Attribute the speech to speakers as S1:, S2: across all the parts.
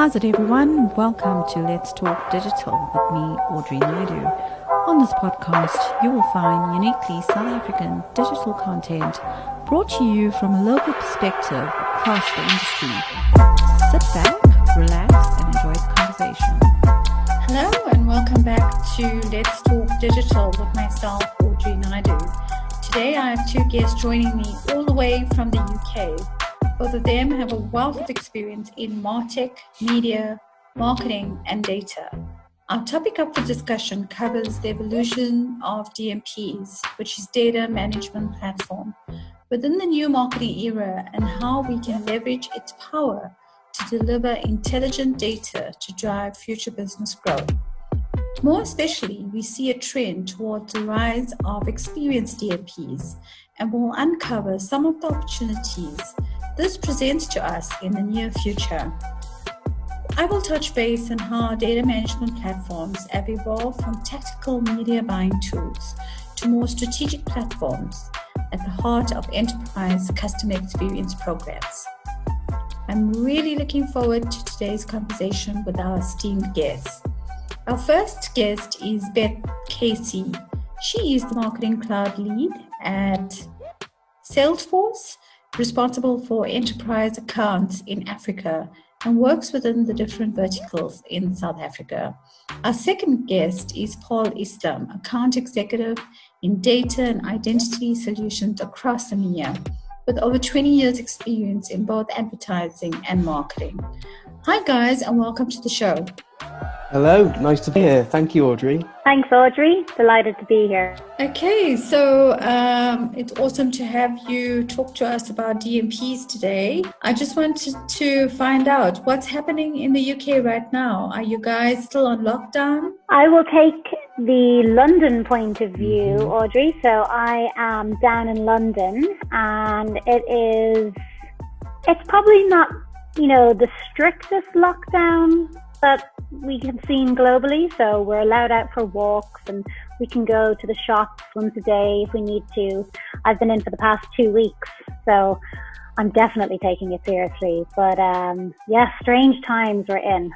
S1: How's it, everyone? Welcome to Let's Talk Digital with me, Audrey Naidu. On this podcast, you will find uniquely South African digital content brought to you from a local perspective across the industry. Sit back, relax, and enjoy the conversation.
S2: Hello, and welcome back to Let's Talk Digital with myself, Audrey Naidu. Today, I have two guests joining me all the way from the UK. Both of them have a wealth of experience in MarTech, media, marketing, and data. Our topic up for discussion covers the evolution of DMPs, which is data management platform, within the new marketing era and how we can leverage its power to deliver intelligent data to drive future business growth. More especially, we see a trend towards the rise of experienced DMPs and we'll uncover some of the opportunities this presents to us in the near future. I will touch base on how data management platforms have evolved from tactical media buying tools to more strategic platforms at the heart of enterprise customer experience programs. I'm really looking forward to today's conversation with our esteemed guests. Our first guest is Beth Casey. She is the Marketing Cloud Lead at Salesforce responsible for enterprise accounts in Africa and works within the different verticals in South Africa. Our second guest is Paul Islam, account executive in data and identity solutions across EMEA, with over 20 years' experience in both advertising and marketing. Hi, guys, and welcome to the show.
S3: Hello, nice to be here. Thank you, Audrey.
S4: Thanks, Audrey. Delighted to be here.
S2: Okay, so um, it's awesome to have you talk to us about DMPs today. I just wanted to find out what's happening in the UK right now. Are you guys still on lockdown?
S4: I will take the London point of view, mm-hmm. Audrey. So I am down in London, and it is, it's probably not, you know, the strictest lockdown that we have seen globally. So we're allowed out for walks and we can go to the shops once a day if we need to. I've been in for the past two weeks, so I'm definitely taking it seriously. But um, yeah, strange times we're in.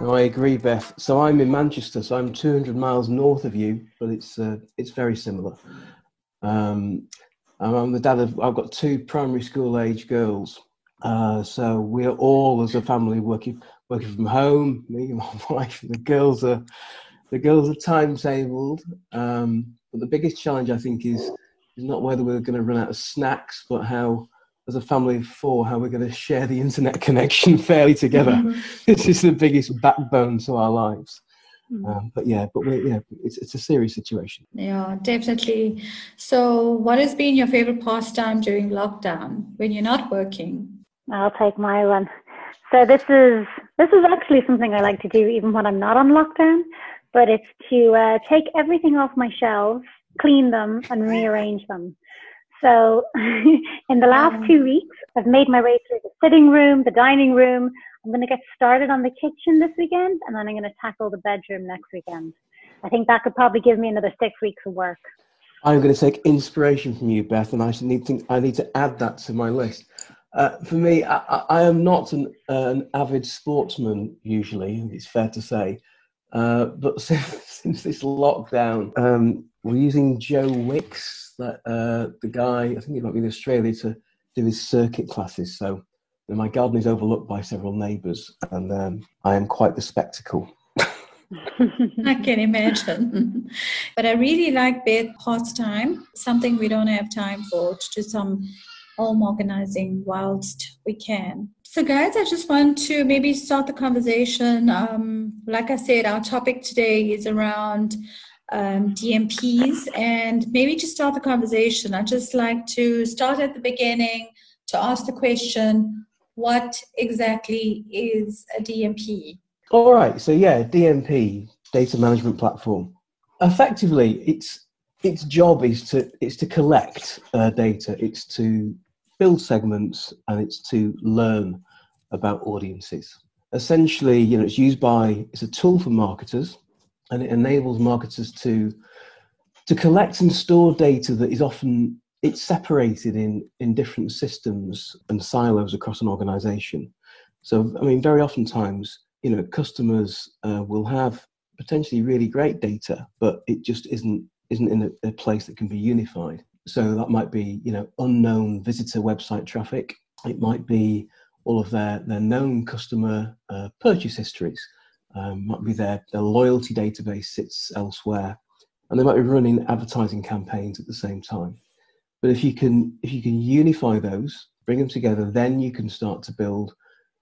S3: Oh, I agree, Beth. So I'm in Manchester, so I'm 200 miles north of you, but it's uh, it's very similar. Um, I'm the dad of. I've got two primary school age girls, uh, so we're all as a family working working from home. Me and my wife, the girls are the girls are timetabled. Um, but the biggest challenge I think is is not whether we're going to run out of snacks, but how as a family of four, how we're going to share the internet connection fairly together. Mm-hmm. this is the biggest backbone to our lives. Mm-hmm. Um, but yeah, but we're, yeah, it's it's a serious situation.
S2: Yeah, definitely. So, what has been your favorite pastime during lockdown when you're not working?
S4: I'll take my one. So this is this is actually something I like to do even when I'm not on lockdown, but it's to uh, take everything off my shelves, clean them, and rearrange them. So in the last two weeks, I've made my way through the sitting room, the dining room. I'm going to get started on the kitchen this weekend, and then I'm going to tackle the bedroom next weekend. I think that could probably give me another six weeks of work.
S3: I'm going to take inspiration from you, Beth, and I need to, I need to add that to my list. Uh, for me, I, I, am not an, an, avid sportsman usually, it's fair to say. Uh, but since, since, this lockdown, um, we're using Joe Wicks, that, uh, the guy, I think he might be in Australia, to do his circuit classes. So my garden is overlooked by several neighbours, and um, I am quite the spectacle.
S2: I can imagine. but I really like Beth pastime, something we don't have time for, to do some home organizing whilst we can. So, guys, I just want to maybe start the conversation. Um, like I said, our topic today is around um, DMPs, and maybe to start the conversation, I'd just like to start at the beginning to ask the question what exactly is a DMP?
S3: All right, so yeah, DMP, data management platform. Effectively, its its job is to it's to collect uh, data. It's to build segments and it's to learn about audiences. Essentially, you know, it's used by it's a tool for marketers, and it enables marketers to to collect and store data that is often it's separated in in different systems and silos across an organization. So, I mean, very often times you know customers uh, will have potentially really great data, but it just isn't isn't in a, a, place that can be unified. So that might be you know unknown visitor website traffic. It might be all of their their known customer uh, purchase histories. Um, might be their their loyalty database sits elsewhere, and they might be running advertising campaigns at the same time. But if you can if you can unify those, bring them together, then you can start to build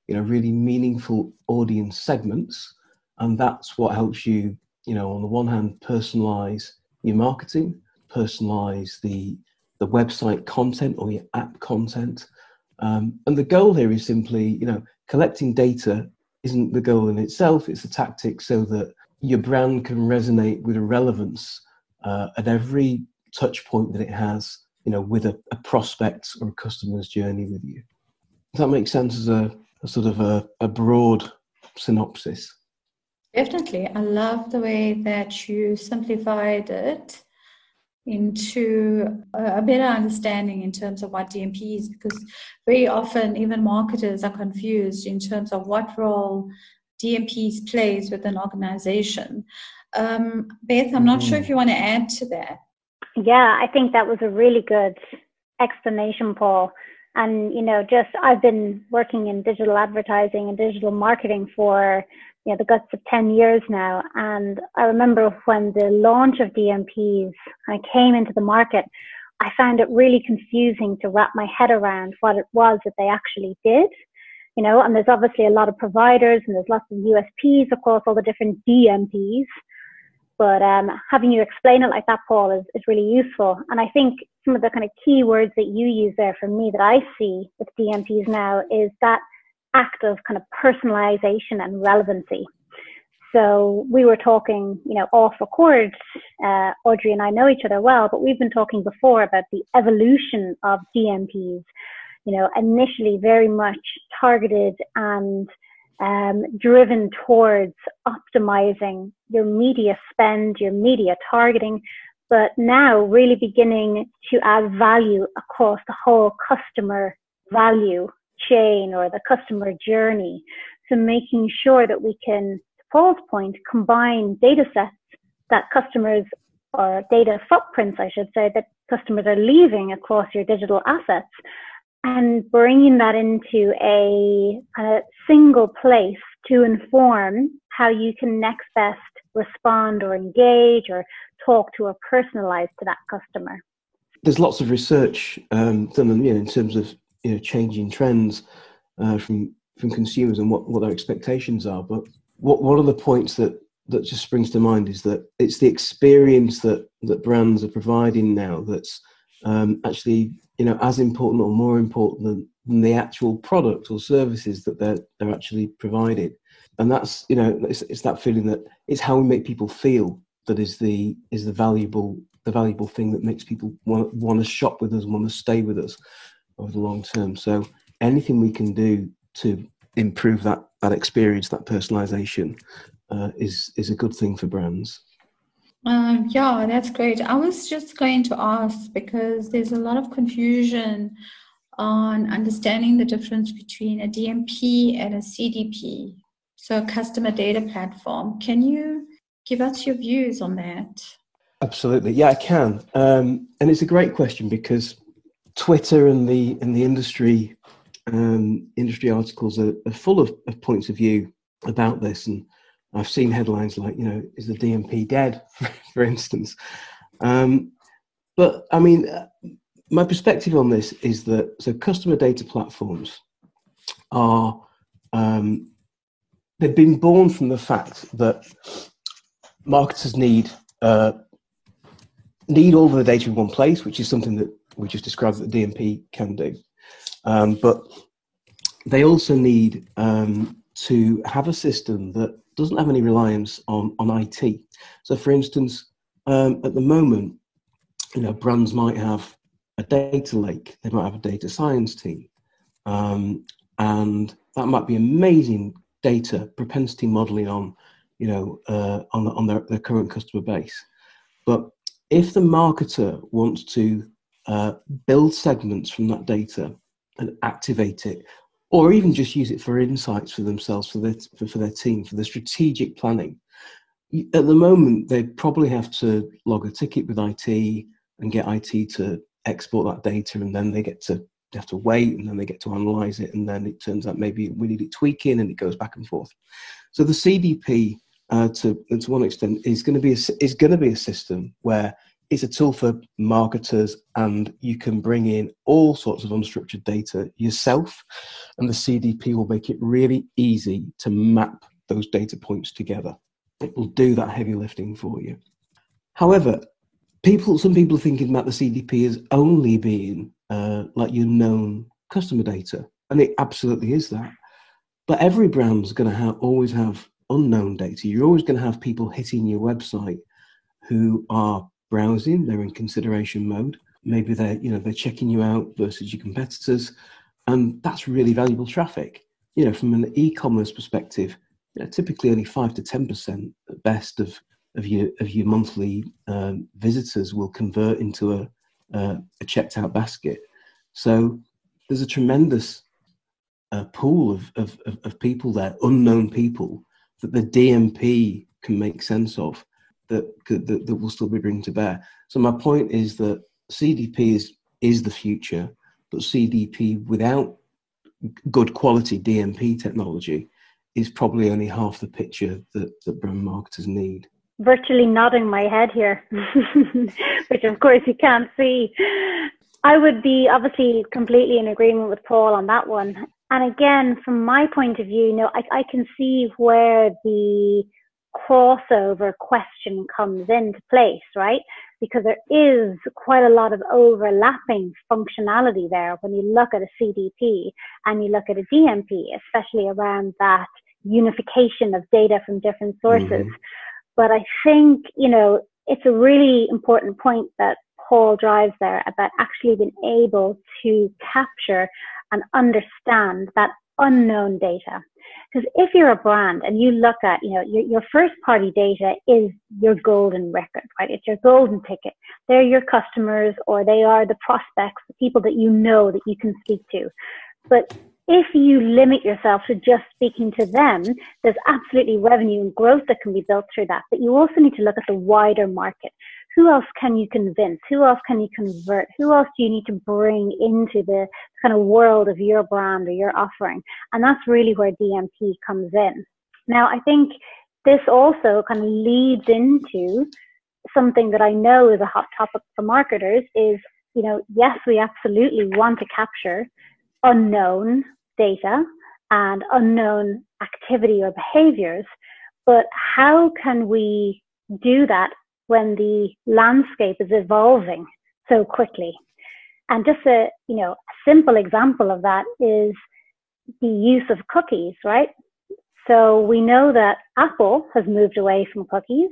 S3: you know really meaningful audience segments and that's what helps you you know on the one hand personalize your marketing personalize the the website content or your app content um, and the goal here is simply you know collecting data isn't the goal in itself it's a tactic so that your brand can resonate with a relevance uh, at every touch point that it has you know with a, a prospect or a customer's journey with you does that make sense as a a sort of a, a broad synopsis.
S2: Definitely. I love the way that you simplified it into a better understanding in terms of what DMP is, because very often even marketers are confused in terms of what role DMPs plays with an organization. Um, Beth, I'm not mm. sure if you want to add to that.
S4: Yeah, I think that was a really good explanation, Paul. And, you know, just I've been working in digital advertising and digital marketing for, you know, the guts of 10 years now. And I remember when the launch of DMPs came into the market, I found it really confusing to wrap my head around what it was that they actually did. You know, and there's obviously a lot of providers and there's lots of USPs across all the different DMPs. But um, having you explain it like that, Paul, is, is really useful. And I think some of the kind of key words that you use there for me that I see with DMPs now is that act of kind of personalization and relevancy. So we were talking, you know, off record. Uh, Audrey and I know each other well, but we've been talking before about the evolution of DMPs. You know, initially very much targeted and um, driven towards optimizing your media spend, your media targeting, but now really beginning to add value across the whole customer value chain or the customer journey. So making sure that we can, to Paul's point, combine data sets that customers or data footprints, I should say, that customers are leaving across your digital assets and bringing that into a of single place to inform how you can next best respond or engage or talk to or personalize to that customer.
S3: There's lots of research um, done you know, in terms of you know, changing trends uh, from from consumers and what, what their expectations are. But what one of the points that that just springs to mind is that it's the experience that that brands are providing now that's um, actually you know as important or more important than, than the actual product or services that they're they're actually providing and that's you know it's, it's that feeling that it's how we make people feel that is the is the valuable the valuable thing that makes people want, want to shop with us want to stay with us over the long term so anything we can do to improve that that experience that personalization uh, is is a good thing for brands
S2: um, yeah, that's great. I was just going to ask because there's a lot of confusion on understanding the difference between a DMP and a CDP, so a customer data platform. Can you give us your views on that?
S3: Absolutely, yeah, I can. Um, and it's a great question because Twitter and the and the industry um, industry articles are, are full of, of points of view about this and I've seen headlines like, you know, is the DMP dead, for instance. Um, but I mean, uh, my perspective on this is that so customer data platforms are um, they've been born from the fact that marketers need uh, need all of the data in one place, which is something that we just described that the DMP can do. Um, but they also need um, to have a system that doesn't have any reliance on, on IT. So, for instance, um, at the moment, you know, brands might have a data lake, they might have a data science team, um, and that might be amazing data propensity modeling on, you know, uh, on, on their, their current customer base. But if the marketer wants to uh, build segments from that data and activate it or even just use it for insights for themselves, for their, for, for their team, for the strategic planning. At the moment, they probably have to log a ticket with IT and get IT to export that data, and then they get to they have to wait, and then they get to analyze it, and then it turns out maybe we need it tweaking, and it goes back and forth. So the CDP, uh, to to one extent, is going to be a, is going to be a system where it's a tool for marketers and you can bring in all sorts of unstructured data yourself and the cdp will make it really easy to map those data points together. It will do that heavy lifting for you. However people some people are thinking about the cdp as only being uh, like your known customer data and it absolutely is that. But every brand's going to have always have unknown data. You're always going to have people hitting your website who are browsing, they're in consideration mode. Maybe they're, you know, they're checking you out versus your competitors. And that's really valuable traffic. You know, from an e-commerce perspective, you know, typically only five to ten percent at best of of your of your monthly um, visitors will convert into a uh, a checked out basket. So there's a tremendous uh, pool of, of, of people there, unknown people that the DMP can make sense of that, that, that will still be bringing to bear. So my point is that CDP is is the future, but CDP without good quality DMP technology is probably only half the picture that, that brand marketers need.
S4: Virtually nodding my head here, which of course you can't see. I would be obviously completely in agreement with Paul on that one. And again, from my point of view, you know, I, I can see where the crossover question comes into place, right? Because there is quite a lot of overlapping functionality there when you look at a CDP and you look at a DMP, especially around that unification of data from different sources. Mm-hmm. But I think, you know, it's a really important point that Paul drives there about actually being able to capture and understand that unknown data. Because if you're a brand and you look at, you know, your, your first party data is your golden record, right? It's your golden ticket. They're your customers or they are the prospects, the people that you know that you can speak to. But if you limit yourself to just speaking to them, there's absolutely revenue and growth that can be built through that. But you also need to look at the wider market who else can you convince? Who else can you convert? Who else do you need to bring into the kind of world of your brand or your offering? And that's really where DMP comes in. Now, I think this also kind of leads into something that I know is a hot topic for marketers is, you know, yes, we absolutely want to capture unknown data and unknown activity or behaviors, but how can we do that when the landscape is evolving so quickly. And just a, you know, a simple example of that is the use of cookies, right? So we know that Apple has moved away from cookies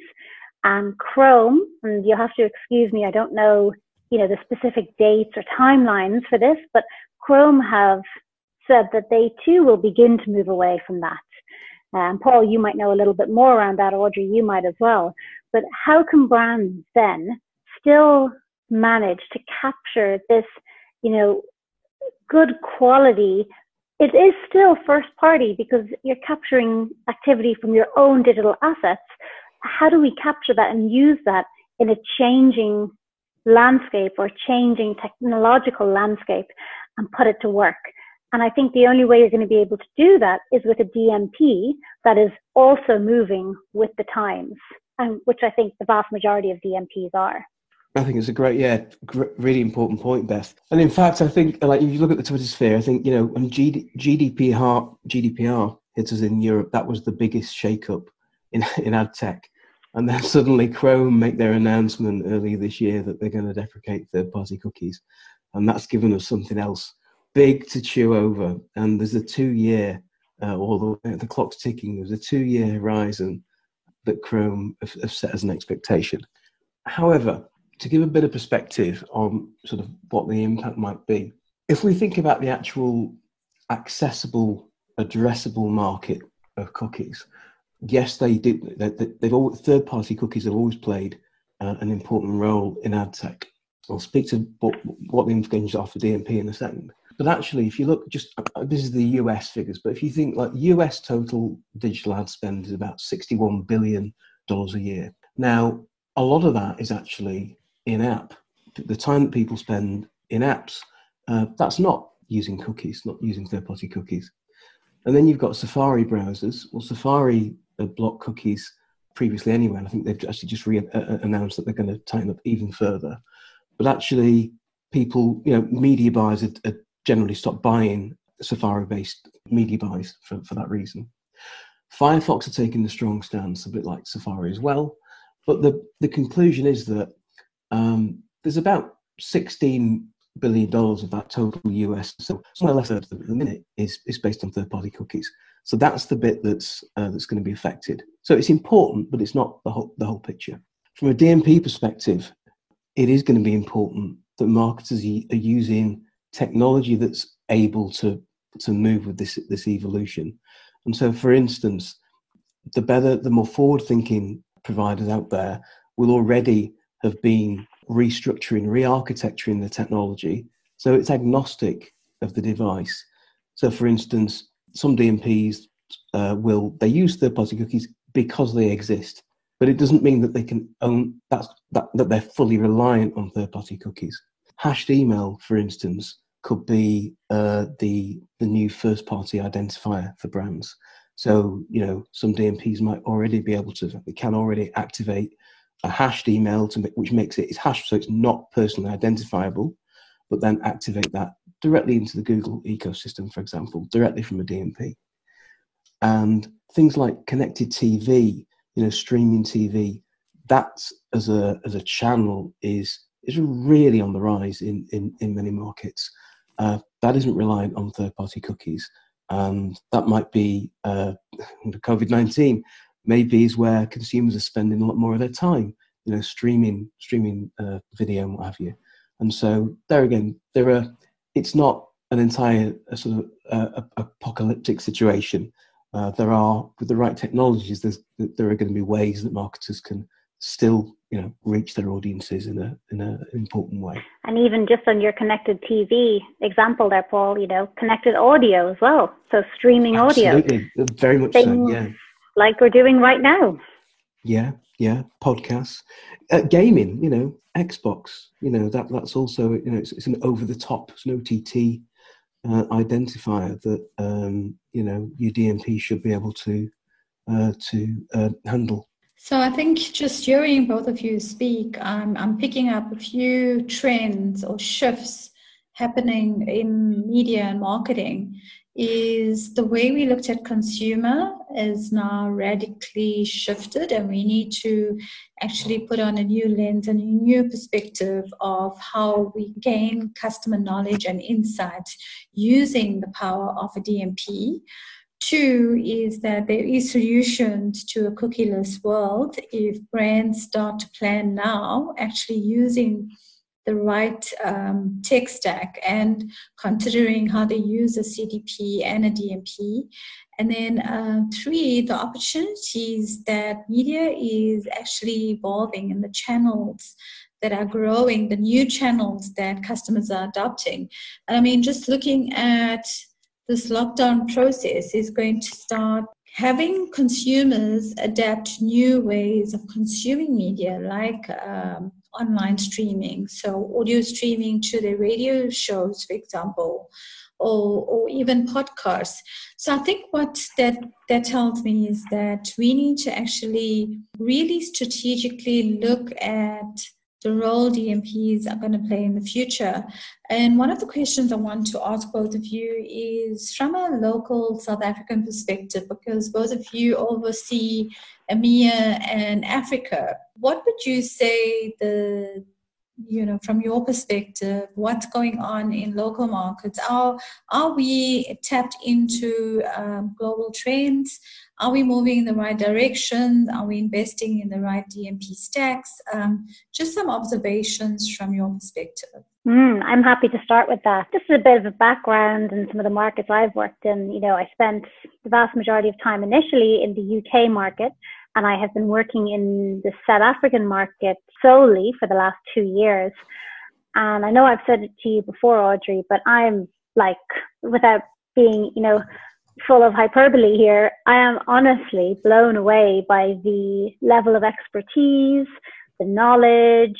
S4: and Chrome, and you'll have to excuse me, I don't know, you know, the specific dates or timelines for this, but Chrome have said that they too will begin to move away from that. Um, Paul, you might know a little bit more around that. Audrey, you might as well. But how can brands then still manage to capture this, you know, good quality? It is still first party because you're capturing activity from your own digital assets. How do we capture that and use that in a changing landscape or changing technological landscape and put it to work? And I think the only way you're going to be able to do that is with a DMP that is also moving with the times, and which I think the vast majority of DMPs are.
S3: I think it's a great, yeah, gr- really important point, Beth. And in fact, I think, like, if you look at the Twitter sphere, I think, you know, when GD- GDPR, GDPR hit us in Europe, that was the biggest shake-up in, in ad tech. And then suddenly Chrome make their announcement earlier this year that they're going to deprecate third-party cookies. And that's given us something else big to chew over, and there's a two-year, uh, or the, the clock's ticking. There's a two-year horizon that Chrome have, have set as an expectation. However, to give a bit of perspective on sort of what the impact might be, if we think about the actual accessible, addressable market of cookies, yes, they did. They, they've all third-party cookies have always played uh, an important role in ad tech. I'll speak to what, what the implications are for DMP in a second. But actually, if you look just uh, this is the US figures, but if you think like US total digital ad spend is about sixty-one billion dollars a year. Now, a lot of that is actually in app. The time that people spend in apps, uh, that's not using cookies, not using third-party cookies. And then you've got Safari browsers. Well, Safari block cookies previously anyway. And I think they've actually just re- uh, uh, announced that they're going to tighten up even further. But actually, people, you know, media buyers had, had generally stopped buying Safari-based media buys for, for that reason. Firefox are taking the strong stance, a bit like Safari as well. But the, the conclusion is that um, there's about 16 billion dollars of that total US, so somewhere less than the minute is, is based on third-party cookies. So that's the bit that's uh, that's going to be affected. So it's important, but it's not the whole the whole picture. From a DMP perspective, it is going to be important that marketers are using technology that's able to to move with this this evolution. And so, for instance, the better, the more forward-thinking providers out there will already have been restructuring, re-architecturing the technology so it's agnostic of the device. So, for instance, some DMPs uh, will they use third-party cookies because they exist, but it doesn't mean that they can own that that, that they're fully reliant on third-party cookies. Hashed email, for instance, could be uh, the the new first-party identifier for brands. So you know some DMPs might already be able to they can already activate a hashed email to make, which makes it it's hashed so it's not personally identifiable, but then activate that directly into the Google ecosystem, for example, directly from a DMP. And things like connected TV, you know, streaming TV, that as a as a channel is is really on the rise in in, in many markets. Uh, that isn't reliant on third party cookies, and that might be uh, COVID nineteen maybe is where consumers are spending a lot more of their time, you know, streaming streaming uh, video and what have you. And so there again, there are. It's not an entire sort of uh, apocalyptic situation. Uh, there are with the right technologies, there are going to be ways that marketers can still you know reach their audiences in a in an important way
S4: and even just on your connected tv example there paul you know connected audio as well so streaming
S3: Absolutely.
S4: audio
S3: very much so yeah
S4: like we're doing right now.
S3: Yeah, yeah, podcasts, uh, gaming. You know, Xbox. You know that that's also you know it's, it's an over the top, it's an OTT uh, identifier that um, you know your DMP should be able to uh, to uh, handle.
S2: So I think just hearing both of you speak, I'm I'm picking up a few trends or shifts happening in media and marketing is the way we looked at consumer is now radically shifted and we need to actually put on a new lens and a new perspective of how we gain customer knowledge and insight using the power of a DMP. Two is that there is solutions to a cookieless world if brands start to plan now, actually using the right um, tech stack and considering how they use a CDP and a DMP. And then uh, three, the opportunities that media is actually evolving and the channels that are growing, the new channels that customers are adopting. And I mean, just looking at this lockdown process is going to start having consumers adapt new ways of consuming media, like um, online streaming, so audio streaming to the radio shows, for example, or, or even podcasts. So I think what that that tells me is that we need to actually really strategically look at the role DMPs are going to play in the future. And one of the questions I want to ask both of you is from a local South African perspective, because both of you oversee EMEA and Africa. What would you say the you know from your perspective what's going on in local markets? Are are we tapped into um, global trends? Are we moving in the right direction? Are we investing in the right dmp stacks? Um, just some observations from your perspective.
S4: Mm, i'm happy to start with that. Just a bit of a background in some of the markets i've worked in. You know i spent the vast majority of time initially in the uk market and I have been working in the South African market solely for the last two years. And I know I've said it to you before, Audrey, but I'm like without being, you know, full of hyperbole here, I am honestly blown away by the level of expertise, the knowledge,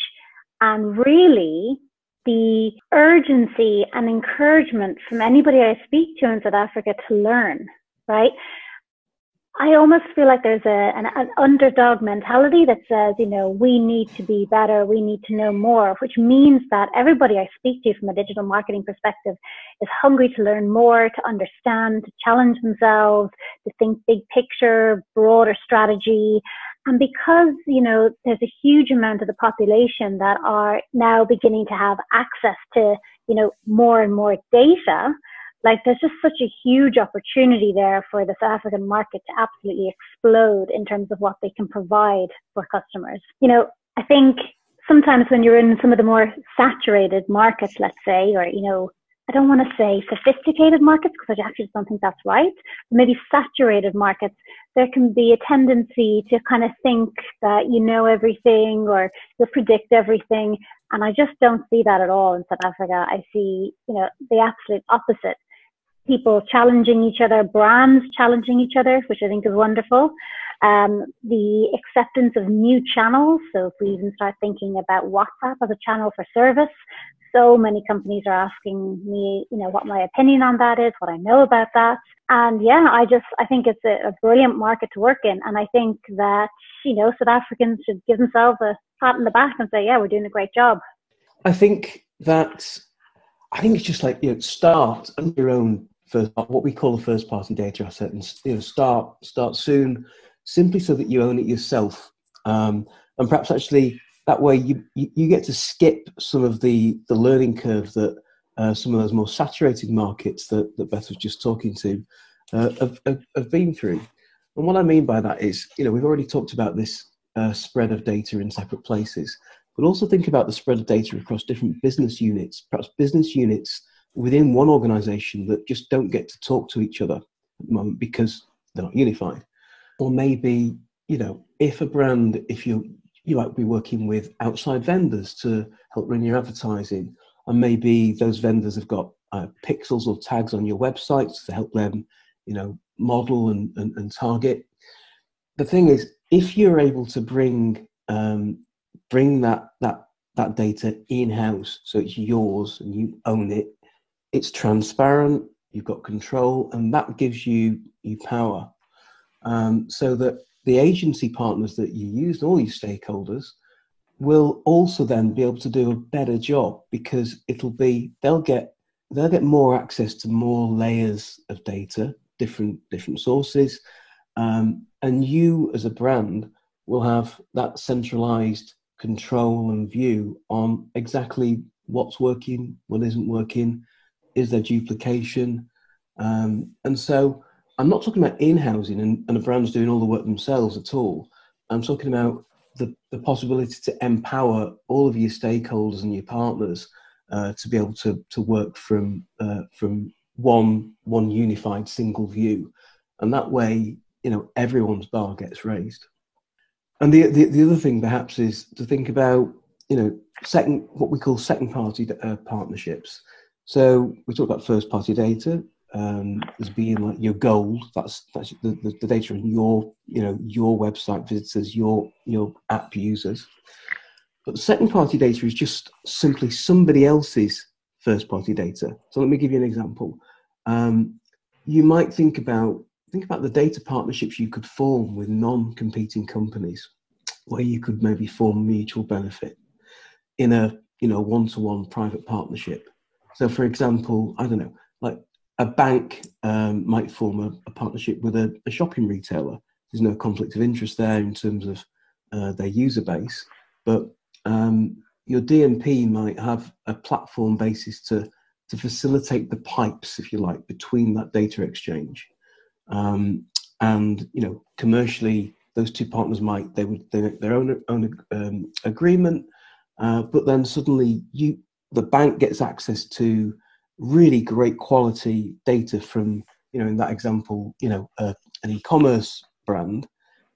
S4: and really the urgency and encouragement from anybody I speak to in South Africa to learn, right? I almost feel like there's a, an, an, underdog mentality that says, you know, we need to be better, we need to know more, which means that everybody I speak to from a digital marketing perspective is hungry to learn more, to understand, to challenge themselves, to think big picture, broader strategy. And because, you know, there's a huge amount of the population that are now beginning to have access to, you know, more and more data, like there's just such a huge opportunity there for the South African market to absolutely explode in terms of what they can provide for customers. You know, I think sometimes when you're in some of the more saturated markets, let's say, or, you know, I don't want to say sophisticated markets because I actually don't think that's right. Maybe saturated markets, there can be a tendency to kind of think that you know everything or you'll predict everything. And I just don't see that at all in South Africa. I see, you know, the absolute opposite people challenging each other, brands challenging each other, which I think is wonderful. Um, the acceptance of new channels. So if we even start thinking about WhatsApp as a channel for service, so many companies are asking me, you know, what my opinion on that is, what I know about that. And yeah, I just, I think it's a, a brilliant market to work in. And I think that, you know, South Africans should give themselves a pat on the back and say, yeah, we're doing a great job.
S3: I think that, I think it's just like, you know, start on your own first what we call a first party data asset and you know start start soon simply so that you own it yourself um, and perhaps actually that way you, you, you get to skip some of the the learning curve that uh, some of those more saturated markets that, that Beth was just talking to uh, have, have, have, been through. And what I mean by that is, you know, we've already talked about this uh, spread of data in separate places, but also think about the spread of data across different business units, perhaps business units within one organization that just don't get to talk to each other at the moment because they're not unified. Or maybe, you know, if a brand, if you you might be working with outside vendors to help run your advertising, and maybe those vendors have got uh, pixels or tags on your websites to help them, you know, model and, and, and target. The thing is, if you're able to bring um, bring that that that data in house, so it's yours and you own it, it's transparent, you've got control, and that gives you you power. Um, so that the agency partners that you use, all your stakeholders, will also then be able to do a better job because it'll be they'll get they'll get more access to more layers of data, different different sources, um, and you as a brand will have that centralized control and view on exactly what's working, what isn't working, is there duplication? Um, and so I'm not talking about in-housing and, and the brands doing all the work themselves at all. I'm talking about the, the possibility to empower all of your stakeholders and your partners uh, to be able to, to work from, uh, from one, one unified single view. And that way, you know, everyone's bar gets raised. And the, the, the other thing perhaps is to think about, you know, second, what we call second party uh, partnerships. So we talk about first party data um, as being like your gold. That's that's the, the, the, data on your you know your website visitors, your your app users. But second party data is just simply somebody else's first party data. So let me give you an example. Um, you might think about think about the data partnerships you could form with non-competing companies, where you could maybe form mutual benefit in a you know one-to-one private partnership so, for example, I don't know, like a bank um, might form a, a partnership with a, a, shopping retailer. There's no conflict of interest there in terms of uh, their user base, but um, your DMP might have a platform basis to to facilitate the pipes, if you like, between that data exchange. Um, and you know, commercially, those two partners might they would they their own own um, agreement, uh, but then suddenly you the bank gets access to really great quality data from you know in that example you know uh, an e-commerce brand.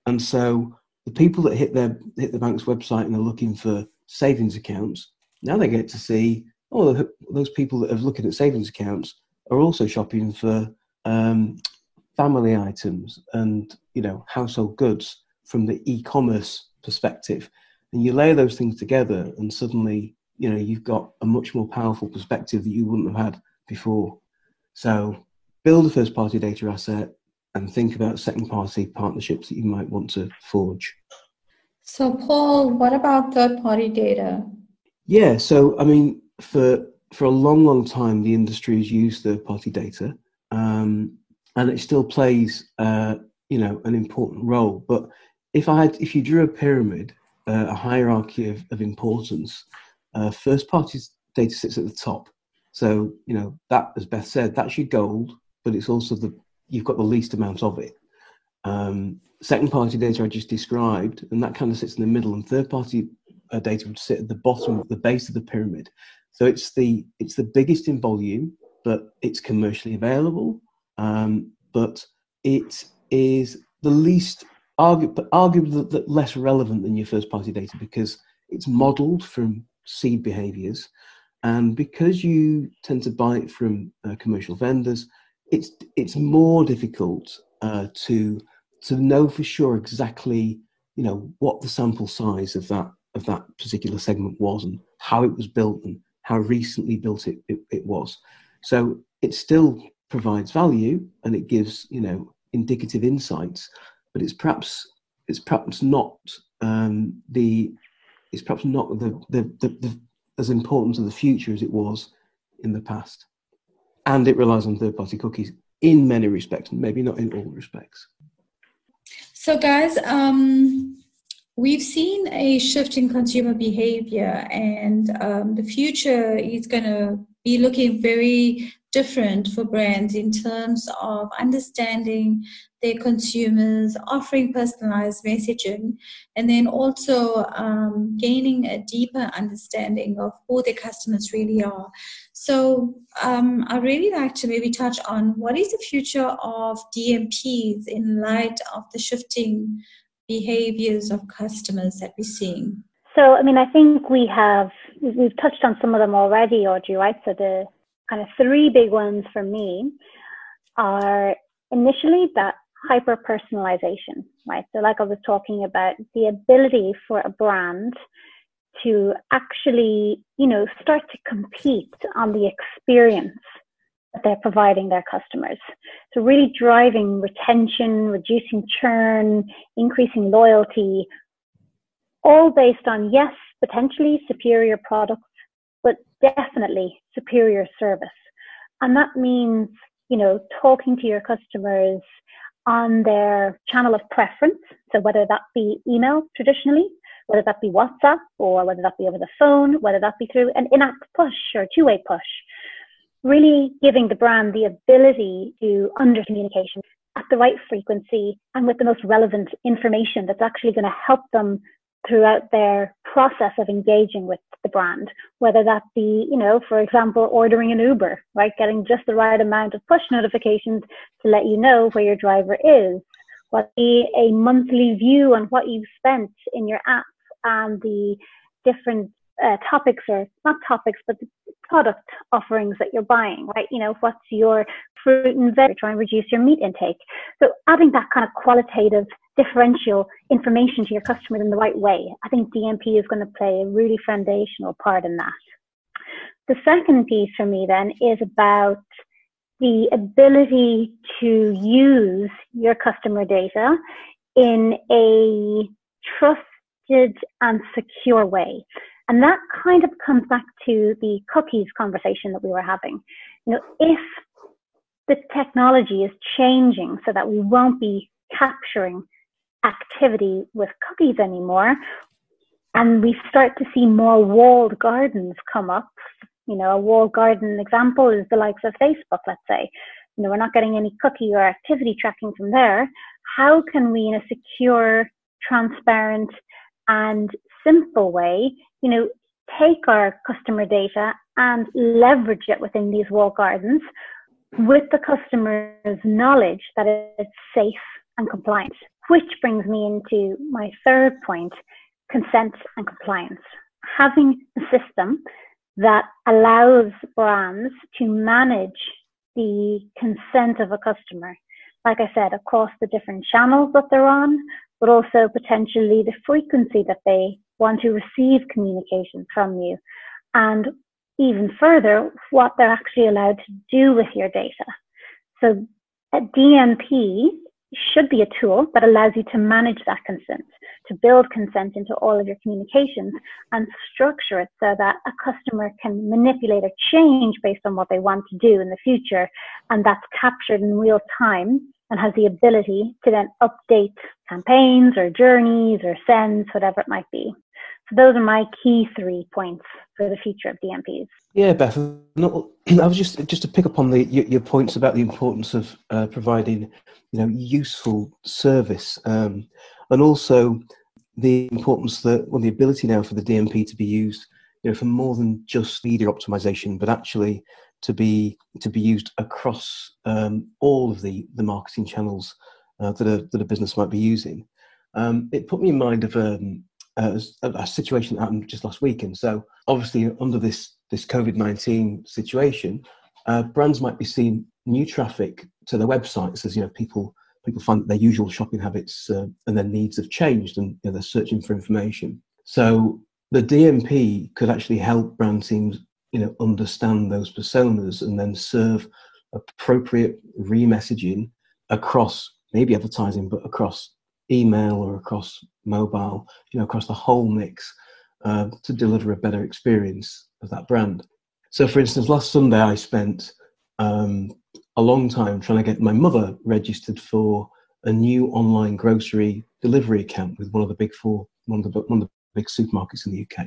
S3: And so the people that hit their hit the bank's website and are looking for savings accounts now they get to see oh those people that have looking at savings accounts are also shopping for um, family items and you know household goods from the e-commerce perspective, and you layer those things together, and suddenly you know you've got a much more powerful perspective that you wouldn't have had before. So build a first party data asset and think about second party partnerships that you might want to forge.
S2: So, Paul, what about third party data?
S3: Yeah, so I mean, for for a long, long time, the industry has used third party data, um, and it still plays, uh, you know, an important role. But if I had, if you drew a pyramid, uh, a hierarchy of, of importance, uh, first party data sits at the top. So you know that, as Beth said, that's your gold, but it's also the you've got the least amount of it. Um, second party data I just described, and that kind of sits in the middle, and third party uh, data would sit at the bottom, of the base of the pyramid. So it's the it's the biggest in volume, but it's commercially available. Um, but it is the least argu- but arguably less relevant than your first party data because it's modeled from seed behaviors. And because you tend to buy it from uh, commercial vendors it's it's more difficult uh, to to know for sure exactly you know what the sample size of that of that particular segment was and how it was built and how recently built it, it, it was. So it still provides value and it gives you know indicative insights but it's perhaps it's perhaps not um, the it's perhaps not the, the, the, the as important to the future as it was in the past and it relies on third party cookies in many respects, maybe not in all respects.
S2: So, guys, um, we've seen a shift in consumer behavior, and um, the future is going to be looking very different for brands in terms of understanding their consumers, offering personalized messaging, and then also um, gaining a deeper understanding of who their customers really are. So, um, I'd really like to maybe touch on what is the future of DMPs in light of the shifting behaviors of customers that we're seeing.
S4: So, I mean, I think we have we've touched on some of them already, Audrey. Right? So the kind of three big ones for me are initially that hyper personalization, right? So, like I was talking about, the ability for a brand to actually, you know, start to compete on the experience that they're providing their customers. So, really driving retention, reducing churn, increasing loyalty, all based on, yes, potentially superior products, but definitely superior service. And that means, you know, talking to your customers on their channel of preference. So whether that be email traditionally, whether that be WhatsApp, or whether that be over the phone, whether that be through an in-app push or two-way push, really giving the brand the ability to under communication at the right frequency and with the most relevant information that's actually going to help them throughout their process of engaging with the brand, whether that be, you know, for example, ordering an Uber, right? Getting just the right amount of push notifications to let you know where your driver is. What be a monthly view on what you've spent in your app and the different uh, topics or not topics, but the product offerings that you're buying, right? You know, what's your fruit and veg, try and reduce your meat intake. So adding that kind of qualitative differential information to your customers in the right way. I think DMP is going to play a really foundational part in that. The second piece for me then is about the ability to use your customer data in a trusted and secure way. And that kind of comes back to the cookies conversation that we were having. You know, if the technology is changing so that we won't be capturing activity with cookies anymore, and we start to see more walled gardens come up. You know, a walled garden example is the likes of Facebook, let's say. You know, we're not getting any cookie or activity tracking from there. How can we, in a secure, transparent, and simple way, you know, take our customer data and leverage it within these walled gardens with the customer's knowledge that it's safe and compliant. Which brings me into my third point consent and compliance. Having a system that allows brands to manage the consent of a customer. Like I said, across the different channels that they're on, but also potentially the frequency that they want to receive communication from you. And even further, what they're actually allowed to do with your data. So a DMP should be a tool that allows you to manage that consent, to build consent into all of your communications and structure it so that a customer can manipulate or change based on what they want to do in the future. And that's captured in real time and has the ability to then update campaigns or journeys or sends, whatever it might be. Those are my key three points for the future of DMPs.
S3: Yeah, Beth. I was just just to pick up on the your, your points about the importance of uh, providing, you know, useful service, um, and also the importance that well, the ability now for the DMP to be used, you know, for more than just media optimization, but actually to be to be used across um, all of the the marketing channels uh, that a that a business might be using. Um, it put me in mind of um, a, a, situation that happened just last week, and so obviously under this this COVID nineteen situation, uh, brands might be seeing new traffic to their websites as you know people people find that their usual shopping habits uh, and their needs have changed, and you know, they're searching for information. So the DMP could actually help brand teams you know understand those personas and then serve appropriate remessaging across maybe advertising but across email or across mobile you know across the whole mix uh, to deliver a better experience of that brand so for instance last sunday i spent um, a long time trying to get my mother registered for a new online grocery delivery account with one of the big four one of the, one of the big supermarkets in the uk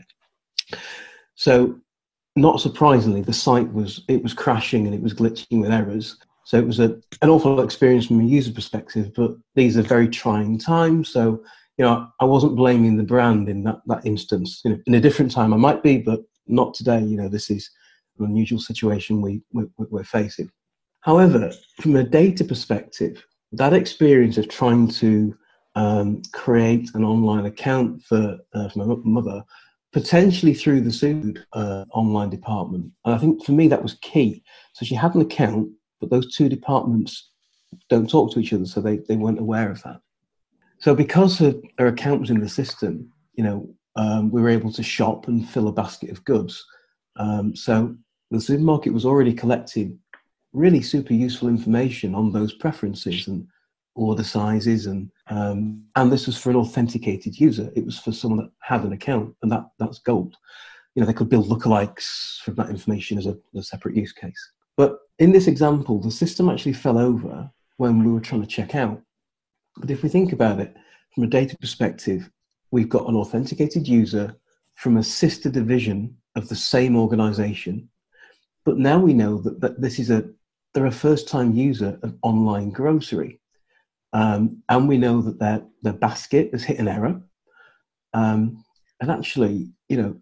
S3: so not surprisingly, the site was it was crashing and it was glitching with errors. So it was a, an awful experience from a user perspective. But these are very trying times. So you know, I wasn't blaming the brand in that that instance. You know, in a different time, I might be, but not today. You know, this is an unusual situation we, we we're facing. However, from a data perspective, that experience of trying to um, create an online account for, uh, for my mother potentially through the Sood uh, online department. And I think for me that was key. So she had an account, but those two departments don't talk to each other, so they, they weren't aware of that. So because her, her account was in the system, you know, um, we were able to shop and fill a basket of goods. Um, so the supermarket was already collecting really super useful information on those preferences and order sizes and um, and this was for an authenticated user it was for someone that had an account and that that's gold you know they could build lookalikes from that information as a, a separate use case but in this example the system actually fell over when we were trying to check out. But if we think about it from a data perspective we've got an authenticated user from a sister division of the same organization. But now we know that, that this is a they're a first time user of online grocery. Um, and we know that their, their basket has hit an error. Um, and actually, you know,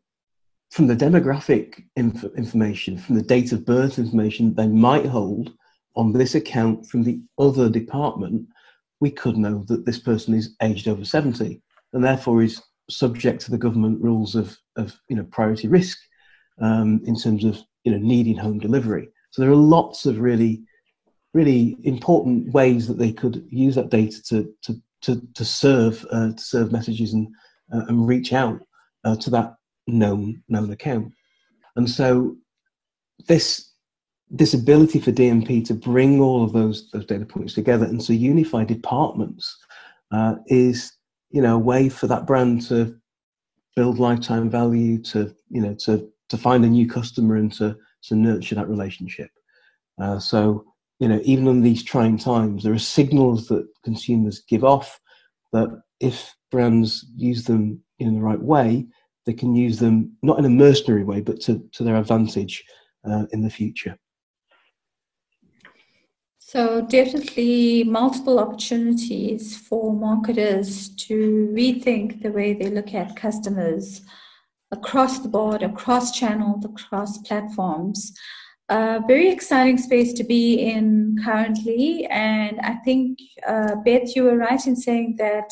S3: from the demographic inf- information, from the date of birth information they might hold on this account from the other department, we could know that this person is aged over 70 and therefore is subject to the government rules of, of you know, priority risk um, in terms of you know, needing home delivery. So there are lots of really really important ways that they could use that data to to to, to serve uh, to serve messages and uh, and reach out uh, to that known known account. And so this this ability for DMP to bring all of those those data points together and to unify departments uh, is you know a way for that brand to build lifetime value to you know to to find a new customer and to to nurture that relationship. Uh, so you know, even in these trying times, there are signals that consumers give off that if brands use them in the right way, they can use them not in a mercenary way, but to, to their advantage uh, in the future.
S2: So, definitely multiple opportunities for marketers to rethink the way they look at customers across the board, across channels, across platforms a very exciting space to be in currently. And I think, uh, Beth, you were right in saying that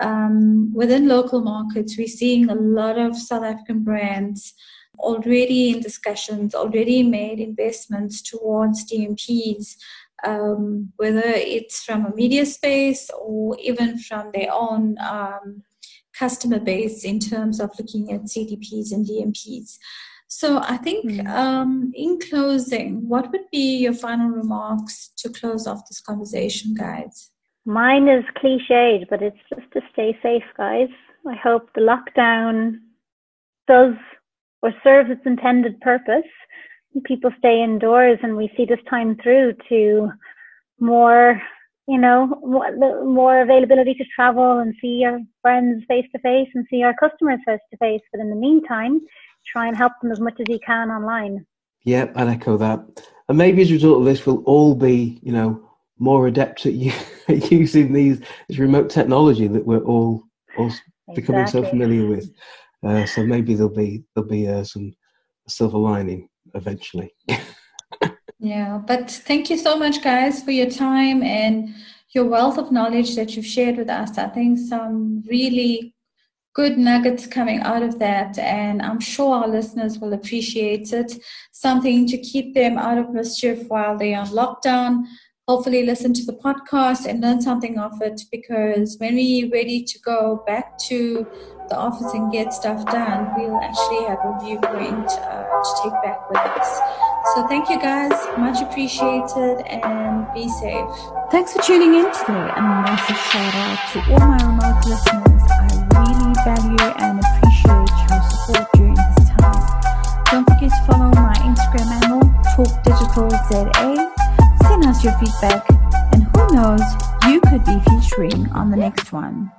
S2: um, within local markets, we're seeing a lot of South African brands already in discussions, already made investments towards DMPs, um, whether it's from a media space or even from their own um, customer base in terms of looking at CDPs and DMPs. So I think mm. um, in closing, what would be your final remarks to close off this conversation, guys?
S4: Mine is cliched, but it's just to stay safe, guys. I hope the lockdown does or serves its intended purpose. People stay indoors and we see this time through to more, you know, more availability to travel and see our friends face to face and see our customers face to face. But in the meantime, try and help them as much as you can online.
S3: Yeah, I'd echo that. And maybe as a result of this, we'll all be, you know, more adept at using these this remote technology that we're all, all exactly. becoming so familiar with. Uh, so maybe there'll be there'll be uh, some silver lining eventually.
S2: yeah, but thank you so much, guys, for your time and your wealth of knowledge that you've shared with us. I think some really good nuggets coming out of that, and I'm sure our listeners will appreciate it. Something to keep them out of mischief while they're on lockdown hopefully listen to the podcast and learn something of it because when we're ready to go back to the office and get stuff done, we'll actually have a viewpoint uh, to take back with us. So thank you guys, much appreciated, and be safe.
S1: Thanks for tuning in today, and a massive shout out to all my remote listeners. I really value and
S2: appreciate your support during this time. Don't forget to follow my Instagram handle, TalkDigitalZA us your feedback, and who knows, you could be featuring on the next one.